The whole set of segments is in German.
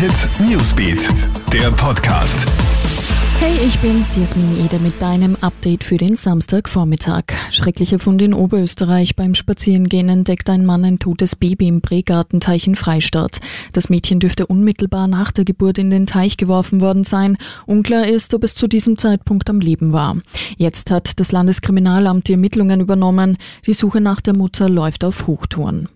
Hit Newsbeat, der Podcast. Hey, ich bin's, Jasmin Ede mit deinem Update für den Samstagvormittag. Schrecklicher Fund in Oberösterreich. Beim Spazierengehen entdeckt ein Mann ein totes Baby im Bregartenteich in Freistadt. Das Mädchen dürfte unmittelbar nach der Geburt in den Teich geworfen worden sein. Unklar ist, ob es zu diesem Zeitpunkt am Leben war. Jetzt hat das Landeskriminalamt die Ermittlungen übernommen. Die Suche nach der Mutter läuft auf Hochtouren.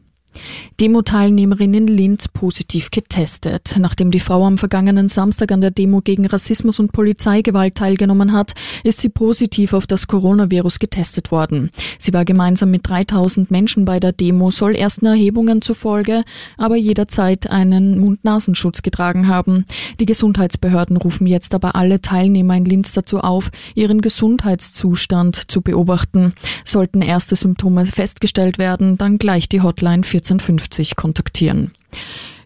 Demo-Teilnehmerin in Linz positiv getestet. Nachdem die Frau am vergangenen Samstag an der Demo gegen Rassismus und Polizeigewalt teilgenommen hat, ist sie positiv auf das Coronavirus getestet worden. Sie war gemeinsam mit 3000 Menschen bei der Demo, soll ersten Erhebungen zufolge aber jederzeit einen Mund-Nasenschutz getragen haben. Die Gesundheitsbehörden rufen jetzt aber alle Teilnehmer in Linz dazu auf, ihren Gesundheitszustand zu beobachten. Sollten erste Symptome festgestellt werden, dann gleich die Hotline 1450 kontaktieren.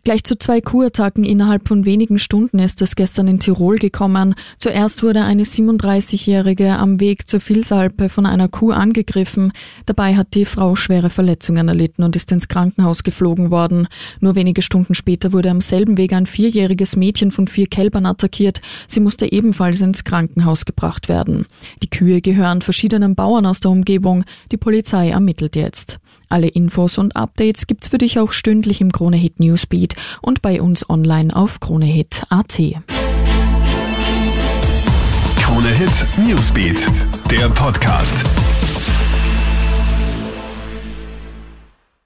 Gleich zu zwei Kuhattacken innerhalb von wenigen Stunden ist es gestern in Tirol gekommen. Zuerst wurde eine 37-Jährige am Weg zur Vilsalpe von einer Kuh angegriffen. Dabei hat die Frau schwere Verletzungen erlitten und ist ins Krankenhaus geflogen worden. Nur wenige Stunden später wurde am selben Weg ein vierjähriges Mädchen von vier Kälbern attackiert. Sie musste ebenfalls ins Krankenhaus gebracht werden. Die Kühe gehören verschiedenen Bauern aus der Umgebung. Die Polizei ermittelt jetzt. Alle Infos und Updates gibt's für dich auch stündlich im Kronehit Newsbeat und bei uns online auf kronehit.at. Kronehit Newsbeat, der Podcast.